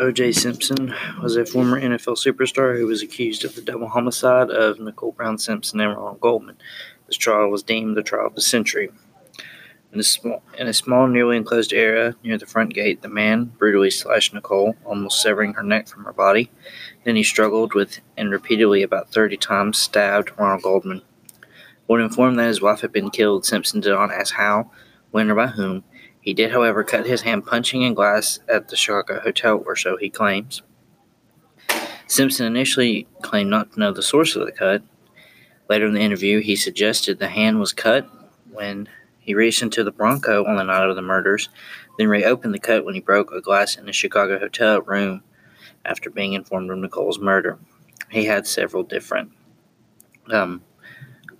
O.J. Simpson was a former NFL superstar who was accused of the double homicide of Nicole Brown Simpson and Ronald Goldman. This trial was deemed the trial of the century. In a small, in a small, nearly enclosed area near the front gate, the man brutally slashed Nicole, almost severing her neck from her body. Then he struggled with and repeatedly, about 30 times, stabbed Ronald Goldman. When informed that his wife had been killed, Simpson did not ask how, when, or by whom. He did, however, cut his hand punching in glass at the Chicago hotel, or so he claims. Simpson initially claimed not to know the source of the cut. Later in the interview, he suggested the hand was cut when he reached into the Bronco on the night of the murders, then reopened the cut when he broke a glass in a Chicago hotel room after being informed of Nicole's murder. He had several different um,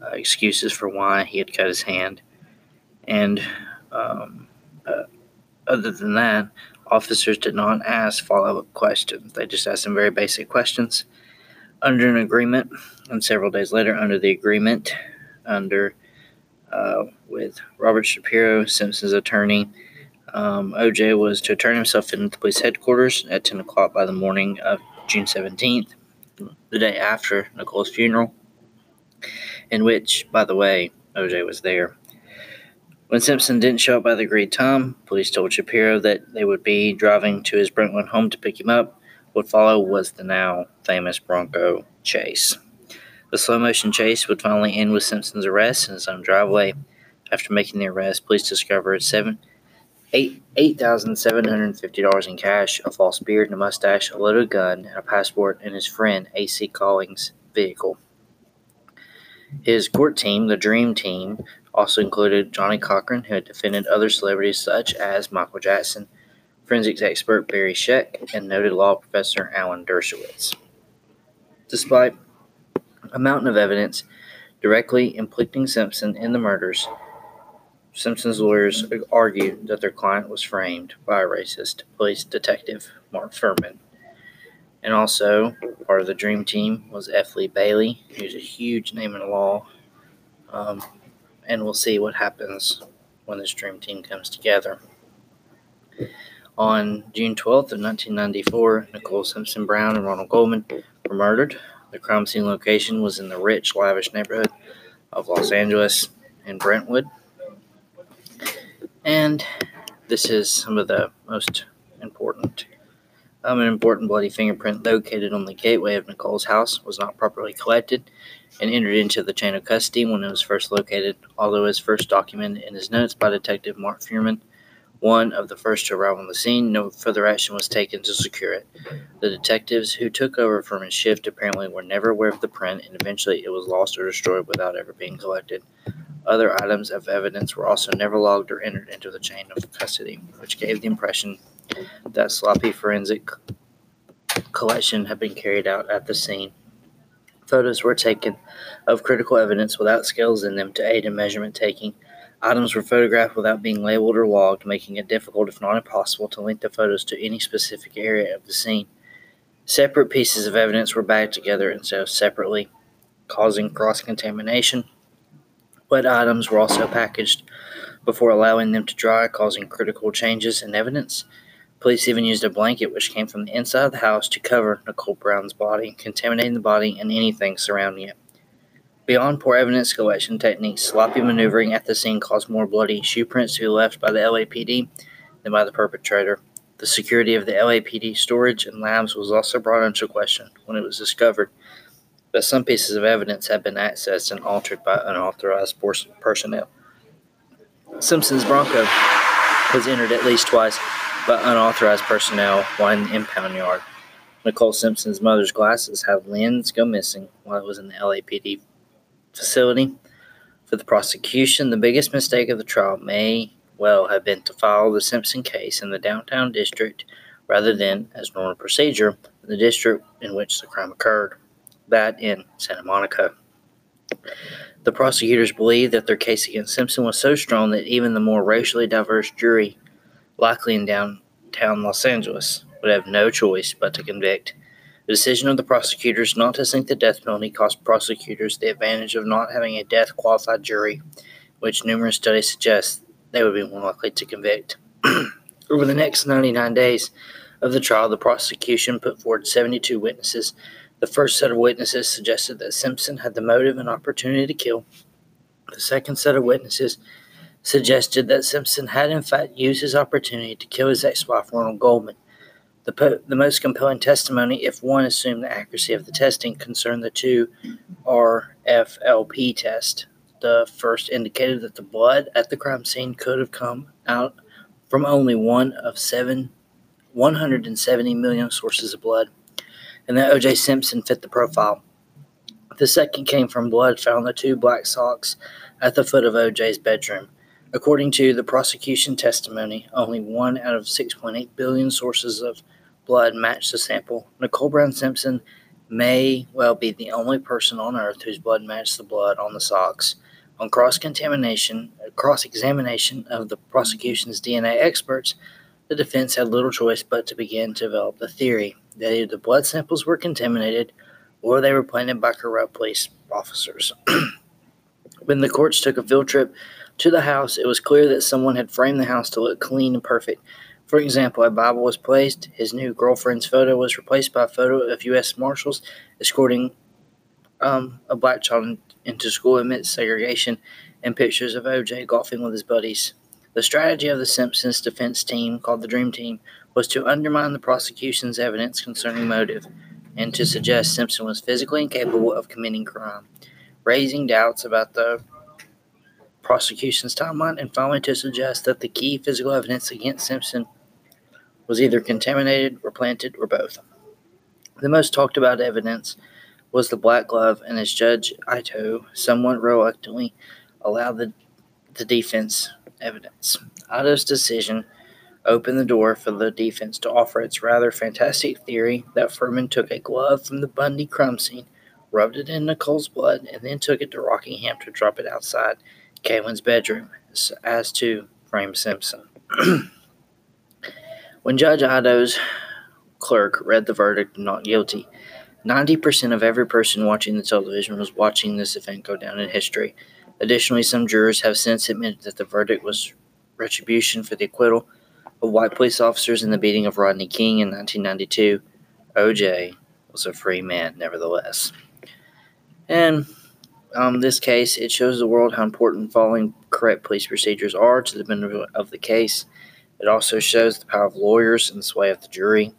uh, excuses for why he had cut his hand, and um, uh, other than that, officers did not ask follow up questions. They just asked some very basic questions under an agreement, and several days later, under the agreement, under uh, with Robert Shapiro, Simpson's attorney, um, OJ was to turn himself in the police headquarters at 10 o'clock by the morning of June 17th, the day after Nicole's funeral, in which, by the way, OJ was there. When Simpson didn't show up by the agreed time, police told Shapiro that they would be driving to his Brentwood home to pick him up. What followed was the now famous Bronco chase. The slow motion chase would finally end with Simpson's arrest in his own driveway. After making the arrest, police discovered seven, eight eight thousand seven hundred and fifty dollars in cash, a false beard and a mustache, a loaded gun, and a passport in his friend A.C. Cowlings' vehicle. His court team, the Dream Team, also included Johnnie Cochran, who had defended other celebrities such as Michael Jackson, forensics expert Barry Scheck, and noted law professor Alan Dershowitz. Despite a mountain of evidence directly implicating Simpson in the murders, Simpson's lawyers argued that their client was framed by a racist police detective, Mark Fuhrman. And also, part of the Dream Team was F. Lee Bailey, who's a huge name in law. Um, and we'll see what happens when this dream team comes together. On June 12th of 1994, Nicole Simpson Brown and Ronald Goldman were murdered. The crime scene location was in the rich, lavish neighborhood of Los Angeles in Brentwood. And this is some of the most important. Um, an important bloody fingerprint located on the gateway of Nicole's house was not properly collected and entered into the chain of custody when it was first located, although was first documented in his notes by Detective Mark Fuhrman, one of the first to arrive on the scene. No further action was taken to secure it. The detectives who took over from his shift apparently were never aware of the print, and eventually it was lost or destroyed without ever being collected. Other items of evidence were also never logged or entered into the chain of custody, which gave the impression that sloppy forensic collection had been carried out at the scene. Photos were taken of critical evidence without scales in them to aid in measurement taking. Items were photographed without being labeled or logged, making it difficult, if not impossible, to link the photos to any specific area of the scene. Separate pieces of evidence were bagged together instead of separately, causing cross contamination. Wet items were also packaged before allowing them to dry, causing critical changes in evidence. Police even used a blanket which came from the inside of the house to cover Nicole Brown's body, contaminating the body and anything surrounding it. Beyond poor evidence collection techniques, sloppy maneuvering at the scene caused more bloody shoe prints to be left by the LAPD than by the perpetrator. The security of the LAPD storage and labs was also brought into question when it was discovered that some pieces of evidence had been accessed and altered by unauthorized personnel. Simpson's Bronco was entered at least twice by unauthorized personnel while in the impound yard. Nicole Simpson's mother's glasses had lens go missing while it was in the LAPD facility. For the prosecution, the biggest mistake of the trial may well have been to file the Simpson case in the downtown district rather than, as normal procedure, in the district in which the crime occurred, that in Santa Monica. The prosecutors believed that their case against Simpson was so strong that even the more racially diverse jury likely in downtown Los Angeles, would have no choice but to convict. The decision of the prosecutors not to sink the death penalty cost prosecutors the advantage of not having a death qualified jury, which numerous studies suggest they would be more likely to convict. Over the next 99 days, of the trial, the prosecution put forward 72 witnesses. The first set of witnesses suggested that Simpson had the motive and opportunity to kill. The second set of witnesses suggested that Simpson had in fact used his opportunity to kill his ex wife, Ronald Goldman. The, po- the most compelling testimony, if one assumed the accuracy of the testing, concerned the two RFLP test. The first indicated that the blood at the crime scene could have come out from only one of seven 170 million sources of blood, and that O.J. Simpson fit the profile. The second came from blood found in the two black socks at the foot of O.J.'s bedroom. According to the prosecution testimony, only one out of 6.8 billion sources of blood matched the sample. Nicole Brown Simpson may well be the only person on earth whose blood matched the blood on the socks. On cross contamination, cross examination of the prosecution's DNA experts, the defense had little choice but to begin to develop the theory that either the blood samples were contaminated or they were planted by corrupt police officers. when the courts took a field trip to the house, it was clear that someone had framed the house to look clean and perfect. For example, a Bible was placed, his new girlfriend's photo was replaced by a photo of U.S. Marshals escorting um, a black child into school amidst segregation, and pictures of OJ golfing with his buddies. The strategy of the Simpsons defense team, called the Dream Team, was to undermine the prosecution's evidence concerning motive and to suggest Simpson was physically incapable of committing crime, raising doubts about the prosecution's timeline, and finally to suggest that the key physical evidence against Simpson was either contaminated or planted or both. The most talked about evidence was the black glove, and as Judge Ito somewhat reluctantly allowed the, the defense evidence. Ito's decision opened the door for the defense to offer its rather fantastic theory that Fuhrman took a glove from the Bundy crime scene, rubbed it in Nicole's blood, and then took it to Rockingham to drop it outside Kaelin's bedroom, as to frame Simpson. when Judge Ito's clerk read the verdict not guilty, 90% of every person watching the television was watching this event go down in history. Additionally, some jurors have since admitted that the verdict was retribution for the acquittal of white police officers in the beating of Rodney King in 1992. OJ was a free man, nevertheless. And um, this case, it shows the world how important following correct police procedures are to the benefit of the case. It also shows the power of lawyers and the sway of the jury.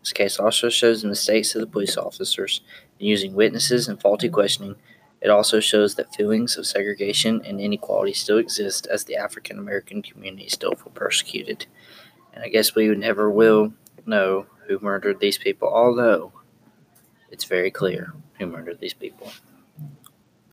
This case also shows the mistakes of the police officers in using witnesses and faulty questioning it also shows that feelings of segregation and inequality still exist as the African American community still feel persecuted. And I guess we never will know who murdered these people, although it's very clear who murdered these people.